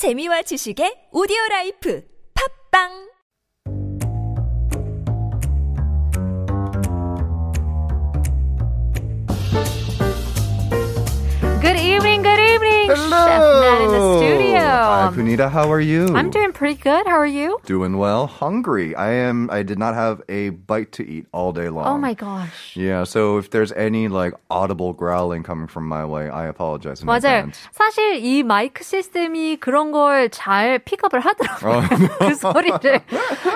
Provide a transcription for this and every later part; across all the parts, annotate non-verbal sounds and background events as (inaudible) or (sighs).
재미와 지식의 오디오 라이프. 팝빵 Hello. Chef Nat in the studio. Hi, Punita. How are you? I'm doing pretty good. How are you? doing well. Hungry. I am. I did not have a bite to eat all day long. Oh my gosh. Yeah. So if there's any like audible growling coming from my way, I apologize in 맞아요. advance. 사실 이 마이크 시스템이 그런 걸 잘 픽업을 하더라고요. 그 소리를.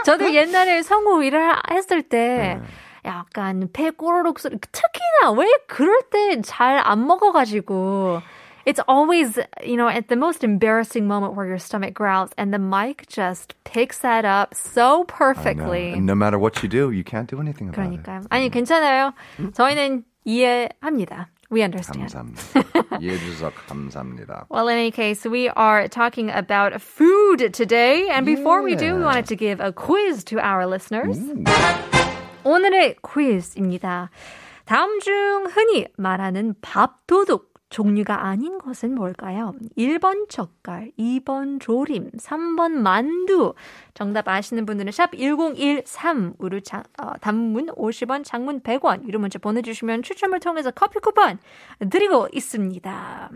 저도 옛날에 성우 일을 했을 때 약간 배 꼬르륵 소리 특히나 왜 그럴 때 잘 안 먹어가지고 It's always, you know, at the most embarrassing moment where your stomach growls and the mic just picks that up so I know. perfectly. And no matter what you do, you can't do anything about 그러니까요. 아니 괜찮아요. 저희는 이해합니다. We it. understand. (laughs) 감사합니다. 이해해 주셔서 감사합니다. Well, in any case, we are talking about food today. And before we do, we Yeah. wanted to give a quiz to our listeners. 오늘의 퀴즈입니다. 다음 중 흔히 말하는 밥도둑 종류가 아닌 것은 뭘까요? 1번 젓갈, 2번 조림, 3번 만두. 정답 아시는 분들은 샵 1013으로 자, 어, 단문 50원, 장문 100원 이런 문자 보내주시면 추첨을 통해서 커피 쿠폰 드리고 있습니다.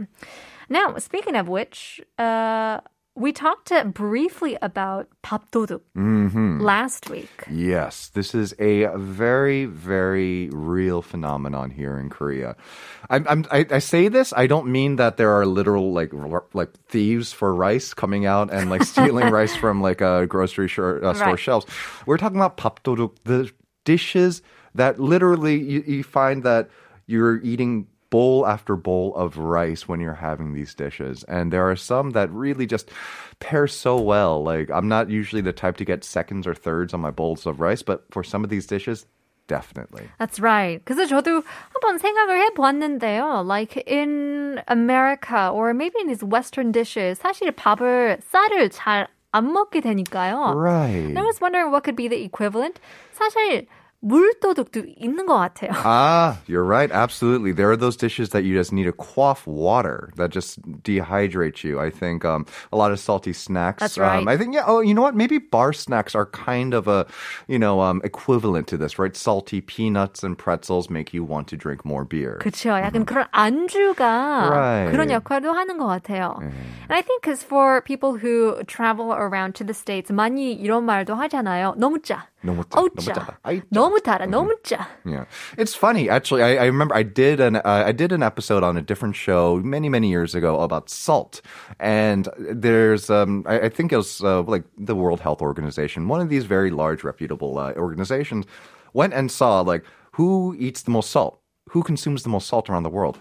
Now, speaking of which, uh, We talked uh, briefly about papdoduk mm-hmm. last week. Yes, this is a very, very real phenomenon here in Korea. I'm, I'm, I, I say this. I don't mean that there are literal like r- like thieves for rice coming out and like stealing (laughs) rice from like a grocery store, uh, store right. shelves. We're talking about papdoduk, the dishes that literally you, you find that you're eating bowl after bowl of rice when you're having these dishes. And there are some that really just pair so well. Like, I'm not usually the type to get seconds or thirds on my bowls of rice, but for some of these dishes, definitely. That's right. 그래서 저도 한번 생각을 해보았는데요. Like in America or maybe in these Western dishes, 사실 밥을 쌀을 잘 안 먹게 되니까요. Right. And I was wondering what could be the equivalent. 사실 물도둑도 있는 것 같아요. (laughs) Ah, you're right. Absolutely. There are those dishes that you just need to quaff water that just dehydrate you. I think um, a lot of salty snacks. That's right. Um, I think, yeah, oh, you know what? Maybe bar snacks are kind of a, you know, um, equivalent to this, right? Salty peanuts and pretzels make you want to drink more beer. 그렇죠. 약간 그런 안주가 Right. 그런 역할도 하는 것 같아요. And I think because for people who travel around to the States, 많이 이런 말도 하잖아요. 너무 짜. 너무 짜, 어우 너무 짜. 짜다. 아이, 짜. 너무 달아. 너무 짜. Yeah, it's funny actually. I, I remember I did an uh, I did an episode on a different show many many years ago about salt, and there's um I, I think it was uh, like the World Health Organization, one of these very large reputable uh, organizations, went and saw like who eats the most salt, who consumes the most salt around the world.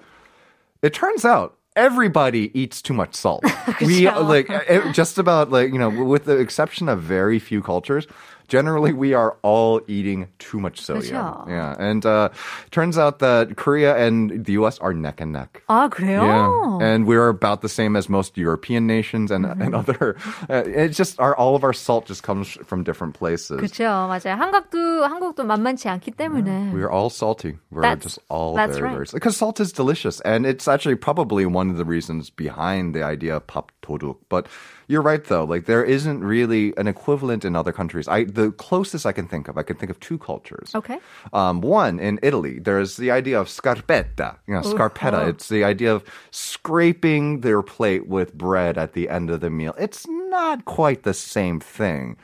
It turns out. Everybody eats too much salt. (laughs) we 그쵸. like eh, just about like you know, with the exception of very few cultures, generally we are all eating too much sodium. 그쵸. Yeah, and uh, turns out that Korea and the U.S. are neck and neck. 아, 그래요? Yeah, and we're about the same as most European nations and and other. Uh, it's just our all of our salt just comes from different places. 그렇죠, 맞아요. 한국도 한국도 만만치 않기 때문에. We're all salty. We're That's- just all that's very, right. very because salt is delicious, and it's actually probably one of the reasons behind the idea of pap toduk. But you're right, though. Like there isn't really an equivalent in other countries. I the closest I can think of, I can think of two cultures. Okay. Um, one in Italy, there's the idea of scarpetta. You know, scarpetta. It's the idea of scraping their plate with bread at the end of the meal. It's not quite the same thing,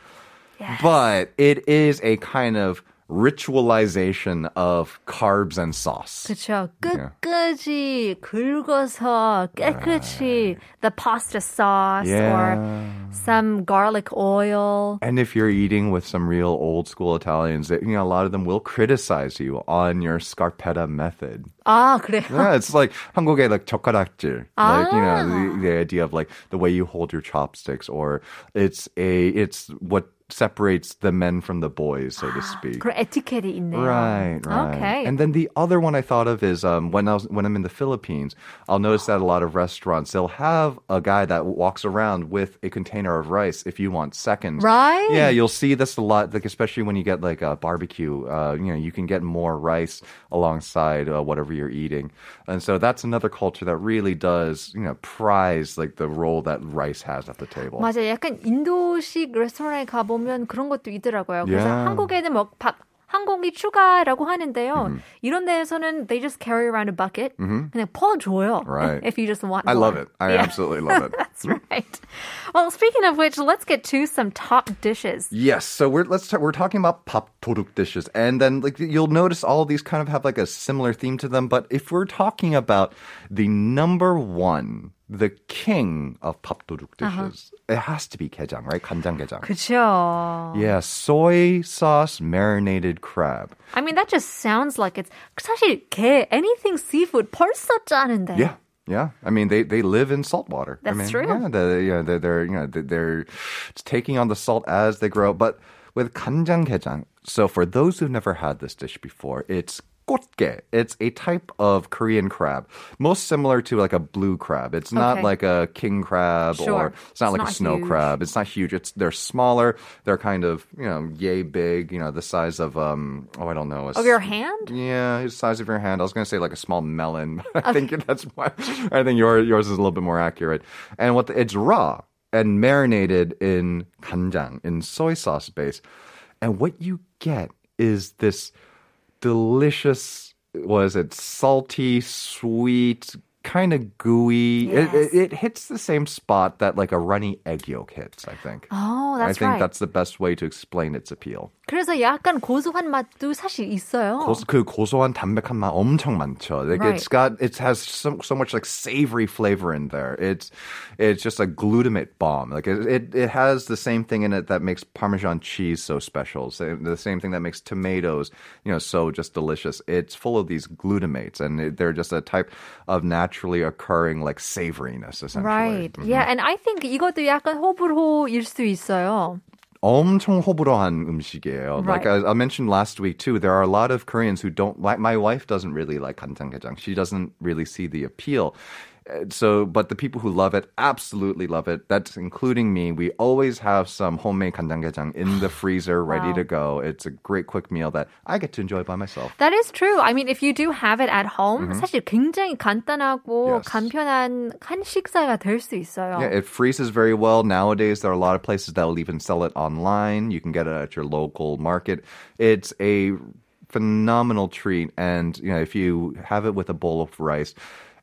but it is a kind of ritualization of carbs and sauce. 그렇죠. 끝까지 긁어서 깨끗이 the pasta sauce or Yeah. some garlic oil. And if you're eating with some real old school Italians, that, you know, a lot of them will criticize you on your scarpetta method. 아, 그래요? Yeah, it's like 한국의 like 젓가락질, like you know Ah. the, the idea of like the way you hold your chopsticks, or it's a it's what separates the men from the boys, so to (gasps) speak. 그런 에티켓이 있네요. Right, right. Okay. And then the other one I thought of is um, when I was when I'm in the Philippines, I'll notice that a lot of restaurants they'll have a guy that walks around with a container of rice if you want seconds. Right. Yeah, you'll see this a lot, like especially when you get like a barbecue. Uh, you know, you can get more rice alongside uh, whatever you're eating, and so that's another culture that really does you know prize like the role that rice has at the table. 맞아요. 약간 인도식 레스토랑에 가보면 그런 것도 있더라고요. 그래서 Yeah. 한국에는 뭐 밥, 한 공기 추가라고 하는데요. 이런 데에서는 they just carry around a bucket. 그냥 퍼줘요. Right. (laughs) If you just want I more. love it. I Yeah. absolutely love it. (laughs) That's right. Well, speaking of which, let's get to some top dishes. Yes, so we're let's ta- we're talking about pop toruk dishes, and then like you'll notice all these kind of have like a similar theme to them. But if we're talking about the number one, the king of pop toruk dishes, it has to be gejang, right? 간장 gejang. 그쵸. Yeah, soy sauce marinated crab. I mean, that just sounds like it's 사실 게 anything seafood 벌써 짜는데. Yeah. Yeah, I mean they, they live in salt water. I That's mean, true. Yeah, they're, yeah, they're, they're you know they're, they're taking on the salt as they grow. But with 간장 게장, so for those who've never had this dish before, it's 꽃게. It's a type of Korean crab, most similar to like a blue crab. It's not Okay. like a king crab Sure. or it's not It's like a snow huge. crab. It's not huge. It's they're smaller. They're kind of you know yay big. You know the size of um oh I don't know Of your hand? yeah, the size of your hand. I was going to say like a small melon. but I think (laughs) that's why. I think your, yours is a little bit more accurate. And what the, it's raw and marinated in kanjang, in soy sauce base. And what you get is this delicious, was it salty, sweet, kind of gooey. It, Yes. it, it hits the same spot that like a runny egg yolk hits, I think. Oh, I that's think right. that's the best way to explain its appeal. 그래서 약간 고소한 맛도 사실 있어요. 고소, 그 고소한 담백한 맛 엄청 많죠. Like Right. it's got it has so, so much like savory flavor in there. It's it's just a glutamate bomb. Like it, it it has the same thing in it that makes Parmesan cheese so special. So the same thing that makes tomatoes, you know, so just delicious. It's full of these glutamates, and it, they're just a type of naturally occurring like savoriness, essentially. Right. Mhm. Yeah, and I think 이것도 약간 호불호일 수 있어요. 엄청 호불호한 음식이에요. Like Right. I, I mentioned last week too, there are a lot of Koreans who don't like. My wife doesn't really like 간장게장. She doesn't really see the appeal. Uh, So, but the people who love it absolutely love it. That's including me. We always have some homemade 간장게장 in the freezer, (sighs) ready Wow. to go. It's a great quick meal that I get to enjoy by myself. That is true. I mean, if you do have it at home, 사실 굉장히 간단하고 Yes. 간편한 한 식사가 될 수 있어요. Yeah, it freezes very well. Nowadays, there are a lot of places that will even sell it online. You can get it at your local market. It's a phenomenal treat, and you know if you have it with a bowl of rice.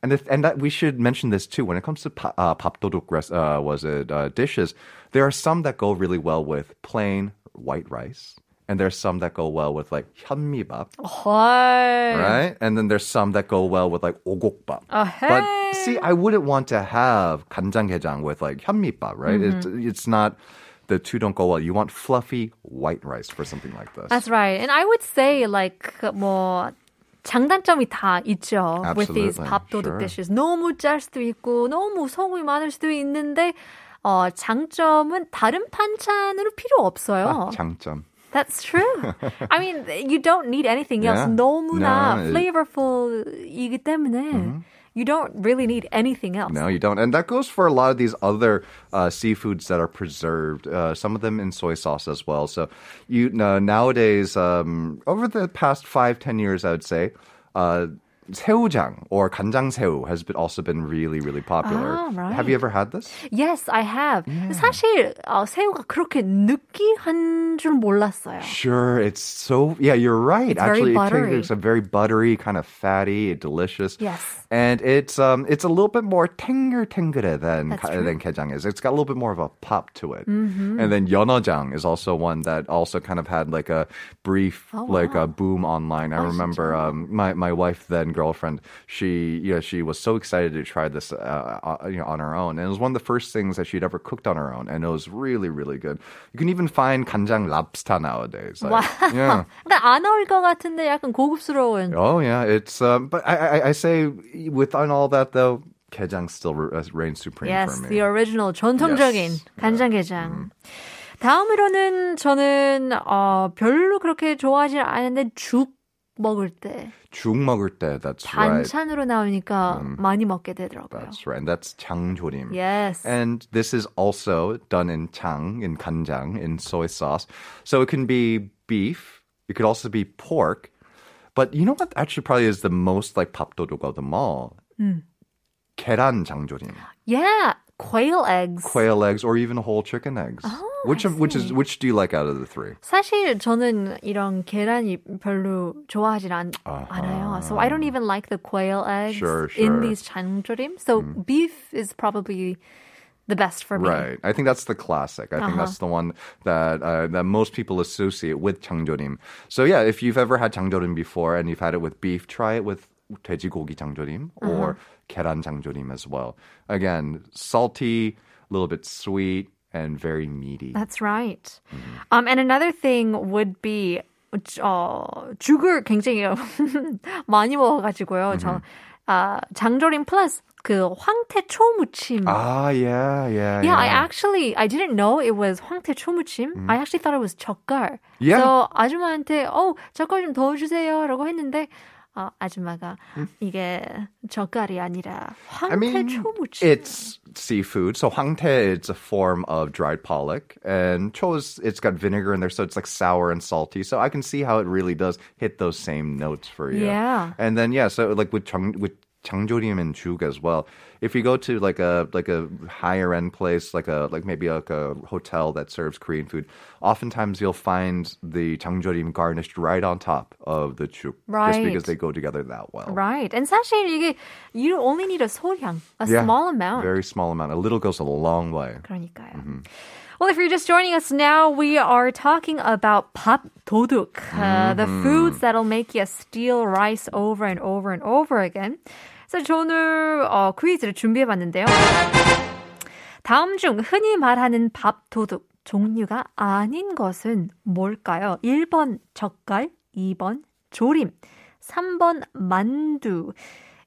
And if, and that we should mention this too. When it comes to pa, uh, papdoduk, res- uh, was it uh, dishes? There are some that go really well with plain white rice, and there's some that go well with like 현미밥 헐. right? And then there's some that go well with like 오곡밥. Oh, But hey. see, I wouldn't want to have 간장게장 with like 현미밥, right? It's, Mm-hmm. it's not the two don't go well. You want fluffy white rice for something like this. That's right. And I would say like 뭐 장단점이 다 있죠. With these Absolutely, 밥도둑 sure. dishes. 너무 짤 수도 있고 너무 소금이 많을 수도 있는데 어, 장점은 다른 반찬으로 필요 없어요. 아, 장점. That's true. I mean, you don't need anything else. Yeah. 너무나 No, flavorful이기 때문에 you don't really need anything else. No, you don't. And that goes for a lot of these other uh, seafoods that are preserved, uh, some of them in soy sauce as well. So you know, nowadays, um, over the past five, ten years, I would say, uh, 새우장 or 간장새우 has been, also been really, really popular. Ah, right. Have you ever had this? Yes, I have. 사실 어, 새우가 그렇게 느끼한 줄 몰랐어요. Sure, it's so yeah, you're right. It's very Actually, it buttery. tastes- it's a very buttery, kind of fatty, delicious. Yes. and it's um it's a little bit more 탱글탱글해 than That's 가- true. than 게장 is. It's got a little bit more of a pop to it. And then 연어장 is also one that also kind of had like a brief Oh, like wow. a boom online. I Oh, remember 진짜? um my my wife then girlfriend she you know she was so excited to try this uh, uh, you know on her own and it was one of the first things that she'd ever cooked on her own and it was really really good. You can even find 간장 lobster nowadays. Like, 와. Yeah. (laughs) 그러니까 안 어울 것 같은데 약간 고급스러운. Oh yeah, it's um, but I, I I say within all that though, 게장 still re- uh, reigns supreme Yes, for me. the original 전통적인 Yes. 간장게장. 다음으로는 저는 어 별로 그렇게 좋아하지 않는데 죽 먹을 때. 죽 먹을 때, that's right. 반찬으로 나오니까 um, 많이 먹게 되더라고요. That's right. And that's 장조림. Yes. And this is also done in chang, in 간장, in soy sauce. So it can be beef. It could also be pork. But you know what actually probably is the most like 밥도둑 of them all? Mm. 계란 장조림. Yeah, quail eggs. Quail eggs or even whole chicken eggs. which of- which is which do you like out of the three? 사실 저는 이런 계란이 별로 좋아하진 않, 않아요. So I don't even like the quail eggs Sure, in sure. these 장조림. So beef is probably the best for me. Right. I think that's the classic. I think that's the one that uh, that most people associate with 장조림. So yeah, if you've ever had 장조림 before and you've had it with beef, try it with 돼지고기 장조림 or 계란 장조림 as well. Again, salty, a little bit sweet, and very meaty. That's right. Um, and another thing would be 어, 죽을 굉장히 많이 먹어가지고요. 저 아, 장조림 플러스 그 황태 초무침. Ah, yeah, yeah, Yeah, I actually I didn't know it was 황태 초무침. I actually thought it was 젓갈. Yeah. So 아줌마한테 어 젓갈 좀더 주세요라고 했는데 어, 아줌마가 이게 젓갈이 아니라 황태 I mean, 초무침. it's seafood. So hwangtae, it's a form of dried pollock, and cho is it's got vinegar in there, so it's like sour and salty. So I can see how it really does hit those same notes for you. Yeah. And then yeah, so like with 장, with 장조림 and jug as well. If you go to like a like a higher end place, like a like maybe like a hotel that serves Korean food, oftentimes you'll find the 장조림 garnished right on top of the jug, just Right. because they go together that well. Right. And 사실 이게 you only need a 소량, a Yeah. small amount. Very small amount. A little goes a long way. 그러니까요. Well, if you're just joining us now, we are talking about 밥 도둑, uh, the foods that'll make you steal rice over and over and over again. 그래서 저 오늘 어, 퀴즈를 준비해봤는데요. 다음 중 흔히 말하는 밥 도둑 종류가 아닌 것은 뭘까요? 1번 젓갈, 2번 조림, 3번 만두.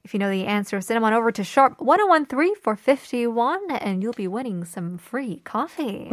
If you know the answer, send them on over to sharp 1013 for 51 and you'll be winning some free coffee.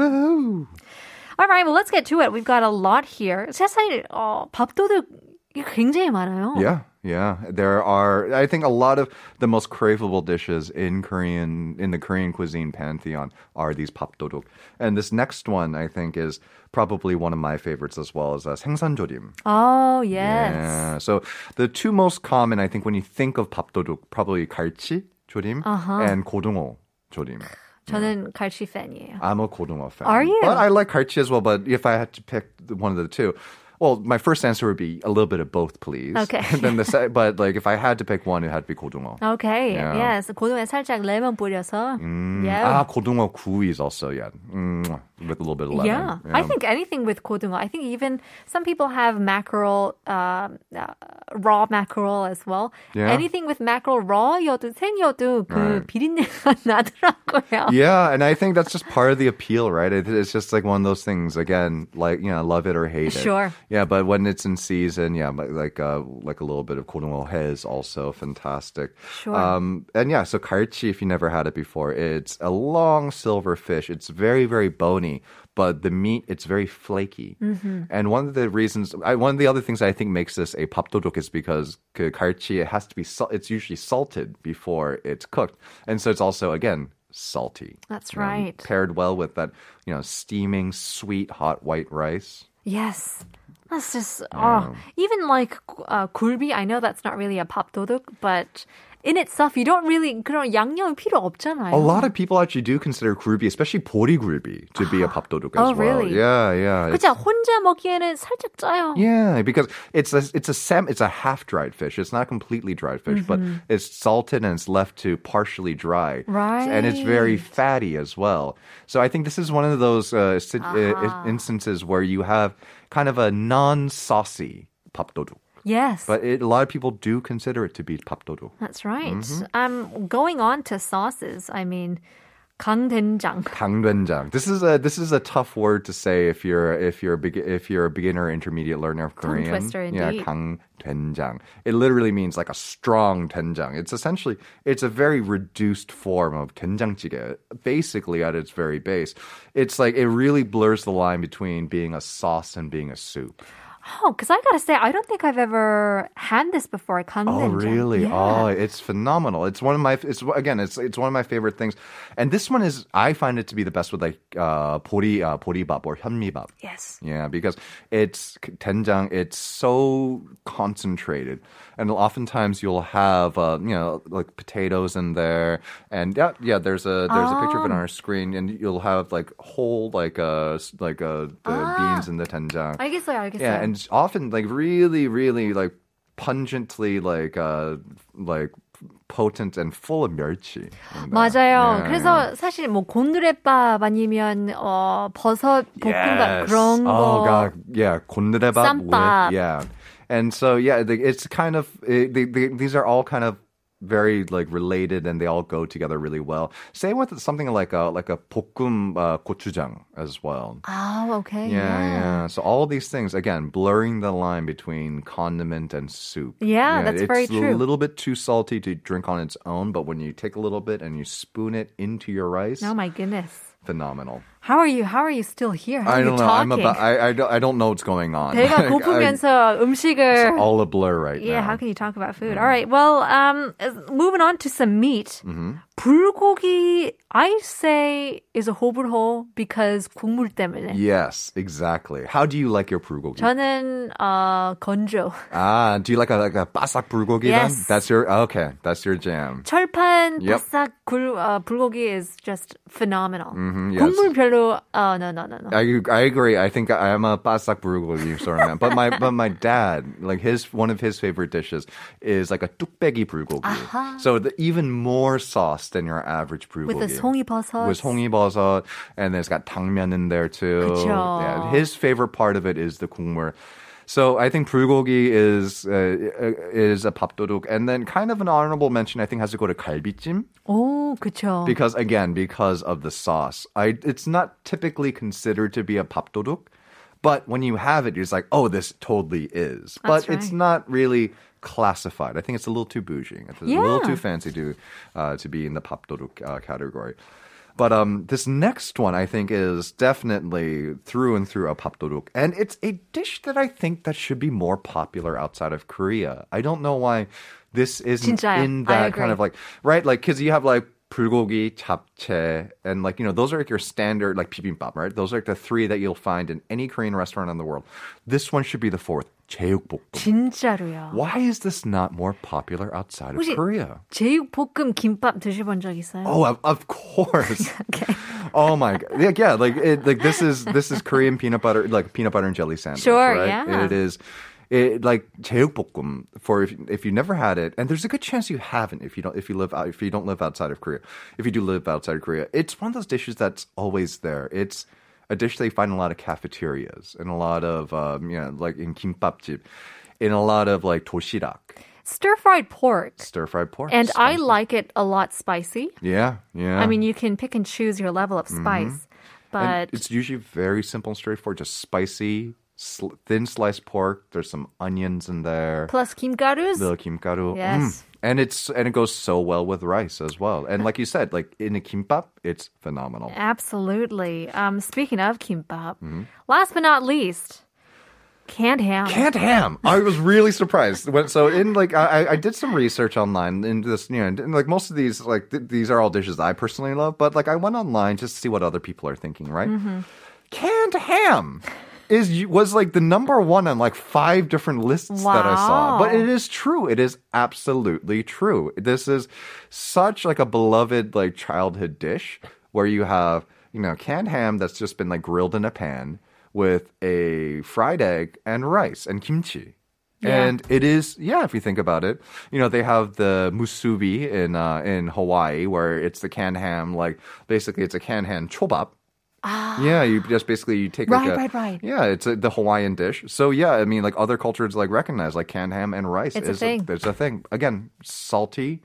All right, well, let's get to it. We've got a lot here. 사실 어, 밥도둑 굉장히 많아요. Yeah, yeah. There are, I think, a lot of the most craveable dishes in Korean, in the Korean cuisine pantheon, are these papdodok. And this next one, I think, is probably one of my favorites as well as uh, 생선조림. Oh, yes. Yeah. So the two most common, I think, when you think of papdodok, probably 갈치 조림 Uh-huh. and 고등어 조림. 저는 갈치 팬이에요. I'm a 고등어 fan. Are you? But I like 갈치 as well. But if I had to pick one of the two, well, my first answer would be a little bit of both, please. Okay. (laughs) And then the se- but like if I had to pick one, it had to be 고등어. Okay, Yeah. yes. 고등어에 살짝 레몬 뿌려서. Mm, Yeah. Ah, 고등어 구이 is also yeah, mm, with a little bit of lemon. Yeah. I think anything with 고등어. I think even some people have mackerel, um, uh, raw mackerel as well. Yeah. Anything with mackerel raw여도 생여도 그 Right. 비린내가 (laughs) 나더라고요. Yeah, and I think that's just part of the appeal, right? It, it's just like one of those things. Again, like you know, love it or hate it. Sure. Yeah, but when it's in season, yeah, like uh, like a little bit of Cornwall is also fantastic. Sure. Um, and yeah, so karchi, if you never had it before, it's a long silver fish. It's very very bony, but the meat it's very flaky. Mm-hmm. And one of the reasons, I, one of the other things I think makes this a papdodok is because karchi it has to be it's usually salted before it's cooked, and so it's also again salty. That's right. Paired well with that, you know, steaming sweet hot white rice. Yes. That's just oh, um, even like uh, kulbi. Uh, I know that's not really a pop doduk, but in itself, you don't really, 그런 양념이 필요 없잖아요. A lot of people actually do consider 굴비, especially 보리굴비, to be a papdoduk as (gasps) Oh, well. really? Yeah, yeah. It's- 그죠? 혼자 먹기에는 살짝 짜요. Yeah, because it's a it's a sem it's a half dried fish. It's not completely dried fish, but it's salted and it's left to partially dry. And it's very Right. fatty as well. So I think this is one of those uh, si- uh, instances where you have kind of a non-saucy papdoduk. Yes. But it, a lot of people do consider it to be papdoduk. That's right. Mm-hmm. Um, going on to sauces, I mean, 강된장. 강된장. This is a this is a tough word to say if you're if you're a begi- if you're a beginner intermediate learner of Tongue Korean. twister, yeah, indeed. 강된장. It literally means like a strong 된장. It's essentially it's a very reduced form of 된장찌개. Basically, at its very base, it's like it really blurs the line between being a sauce and being a soup. Oh, because I gotta say, I don't think I've ever had this before. 강된장. Oh, really? Yeah. Oh, it's phenomenal. It's one of my. It's again. It's it's one of my favorite things, and this one is. I find it to be the best with like uh, 보리 uh, 보리밥 or 현미밥. yes. Yeah, because it's 된장. It's so concentrated, and oftentimes you'll have uh, you know like potatoes in there, and yeah, yeah. There's a there's a picture of it on our screen, and you'll have like whole like uh s- like uh the beans in the 된장. 알겠어요, 알겠어요. Yeah, and it's often like really, really like pungently like uh like potent and full of 멸치. in there. 맞아요. Yeah, 그래서 yeah. 사실 뭐 곤드레밥 아니면 어 버섯 볶음밥 Yes. 그런 거. Oh god, yeah, 곤드레밥 쌈밥. with yeah, and so yeah, the- it's kind of it, they, they, these are all kind of very like related and they all go together really well. Same with something like a like a 볶음 uh, gochujang as well. Oh, okay. Yeah, yeah. So all these things again blurring the line between condiment and soup. Yeah, that's very true. it's a little bit too salty to drink on its own, but when you take a little bit and you spoon it into your rice, Oh my goodness. phenomenal. How are you? How are you still here? How are I you don't know. I'm talking? about. I, I don't. I don't know what's going on. 배가 Like, I- (laughs) 고프면서 음식을 it's all a blur right Yeah, now. how can you talk about food? All right, well, um, moving on to some meat. Mm-hmm. 불고기, I say, is a 호불호 because 국물 때문에. Yes, exactly. How do you like your bulgogi? 저는 어, 건조. Ah, do you like a like a basak bulgogi then? Yes. That's your okay. That's your jam. 철판 Yep. 바싹 굴, 어, 불고기 is just phenomenal. Mhm, yes. 국물 별 로, uh, no, no, no, no. I I agree. I think I am a basak bulgogi sort of man. But my but my dad, like his one of his favorite dishes is like a 뚝배기 bulgogi. So the, even more sauce than your average bulgogi. With the 송이버섯. with 송이버섯, and it's got 당면 in there too. 그쵸. Yeah, his favorite part of it is the 국물. So I think bulgogi is uh, uh, is a papdoduk, and then kind of an honorable mention I think has to go to 갈비찜. Oh, 그렇죠. Because again, because of the sauce, I, it's not typically considered to be a papdoduk. But when you have it, you're just like, oh, this totally is. That's but right. it's not really classified. I think it's a little too bougie. It's yeah. a little too fancy to uh, to be in the papdoduk uh, category. But um, this next one I think is definitely through and through a papdoduk, and it's a dish that I think that should be more popular outside of Korea. I don't know why this isn't 진짜요. in I that kind agree. of like right, like because you have like bulgogi, japchae, and like you know those are like your standard like bibimbap, right? Those are like the three that you'll find in any Korean restaurant in the world. This one should be the fourth, 제육볶음. 진짜로요. Why is this not more popular outside of 혹시- Korea? 제육볶음 김밥 드셔본 적 있어요? Oh, of, of course. (laughs) Okay. Oh my god! Yeah, yeah, like it, like this is this is Korean peanut butter, like peanut butter and jelly sandwich. Sure, right? yeah. It is. It, like 제육볶음 for if if you never had it, and there's a good chance you haven't if you don't if you live out if you don't live outside of Korea. If you do live outside of Korea, it's one of those dishes that's always there. It's a dish they find in a lot of cafeterias and a lot of um, you know like in kimbapjip, in a lot of like toshirak. Stir fried pork. Stir fried pork. And spicy. I like it a lot spicy. Yeah, yeah. I mean, you can pick and choose your level of mm-hmm. spice, mm-hmm. but and it's usually very simple and straightforward. Just spicy, sl- thin sliced pork. There's some onions in there. Plus kimgarus. Little kimgaru. Mm. Yes. Mm. And it's and it goes so well with rice as well. And like you said, like in a kimbap, it's phenomenal. Absolutely. Um, speaking of kimbap, Mm-hmm. last but not least, canned ham. Canned ham. I was really surprised. When, so in like I, I did some research online into this, you know, and like most of these like th- these are all dishes I personally love, but like I went online just to see what other people are thinking. Right? Mm-hmm. Canned ham is was like the number one on like five different lists that I saw. But it is true. It is absolutely true. This is such like a beloved like childhood dish where you have you know canned ham that's just been like grilled in a pan with a fried egg and rice and kimchi. Yeah. And it is, yeah. If you think about it, you know they have the musubi in uh, in Hawaii, where it's the canned ham. Like basically, it's a canned ham chobap. Yeah, you just basically you take like Ah. Right, a, right, right. Yeah, it's a, the Hawaiian dish. So yeah, I mean like other cultures like recognize like canned ham and rice It's a is thing. it's a thing. Again, salty,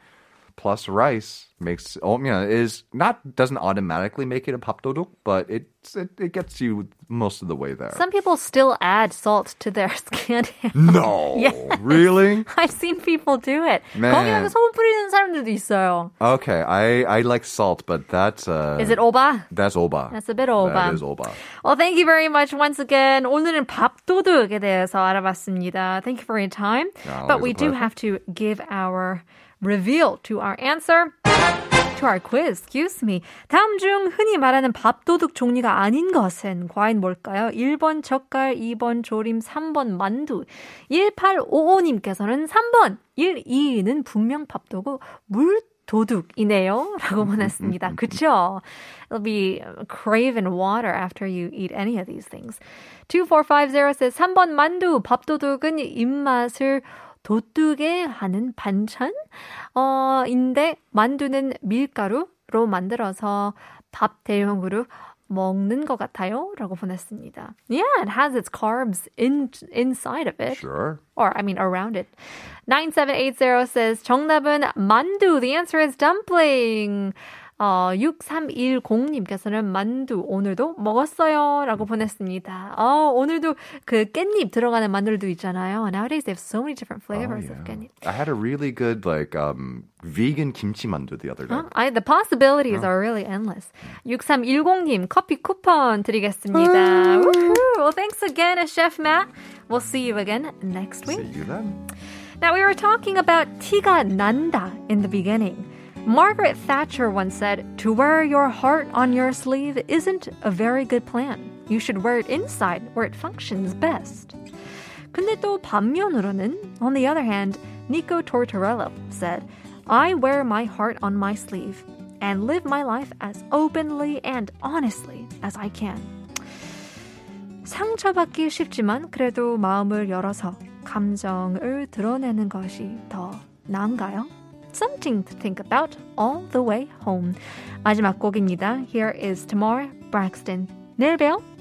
plus rice makes oh you know is not doesn't automatically make it a papdoduk, but it, it it gets you most of the way there. Some people still add salt to their scandal. (laughs) no, (laughs) Yes. really? (laughs) I've seen people do it. Man. 거기다가 소금 뿌리는 사람들도 있어요. Okay, I I like salt, but that's uh Is it 오바? that's oba. That's a bit oba. That is oba. Well, thank you very much once again. 오늘은 밥도둑에 대해서 알아봤습니다. Thank you for your time. Yeah, but always we a do pleasure. have to give our reveal to our answer. To our quiz, excuse me. 다음 중 흔히 말하는 밥도둑 종류가 아닌 것은 과연 뭘까요? 1번 젓갈, 2번 조림, 3번 만두. 1855님께서는 3번, 1, 2는 분명 밥도둑, 물 도둑이네요. 라고 보냈습니다. 그쵸? It'll be craving water after you eat any of these things. 2450 says 3번 만두. 밥도둑은 입맛을 돋두게 하는 반찬? 어, 인데 만두는 밀가루로 만들어서 밥 대용으로 먹는 것 같아요. 라고 보냈습니다. Yeah, it has its carbs in, inside of it. Sure. Or, I mean, around it. 9780 says, 정답은 만두. The answer is dumpling. 어, 6310님께서는 만두 오늘도 먹었어요. 라고 보냈습니다. 어, 오늘도 그 깻잎 들어가는 만두도 있잖아요. Nowadays they have so many different flavors of 깻잎. I had a really good like um vegan kimchi mandu the other day. 어? I, the possibilities are really endless. 6310님 커피 쿠폰 드리겠습니다. Well, thanks again, Chef Matt. We'll see you again next week. See you then. Now, we were talking about tiga nanda in the beginning. Margaret Thatcher once said, To wear your heart on your sleeve isn't a very good plan. You should wear it inside where it functions best. 근데 또 반면으로는, on the other hand, Nico Tortorella said, I wear my heart on my sleeve and live my life as openly and honestly as I can. 상처받기 쉽지만 그래도 마음을 열어서 감정을 드러내는 것이 더 나은가요? something to think about all the way home. 마지막 곡입니다. Here is Tamar Braxton. 내일 봬요.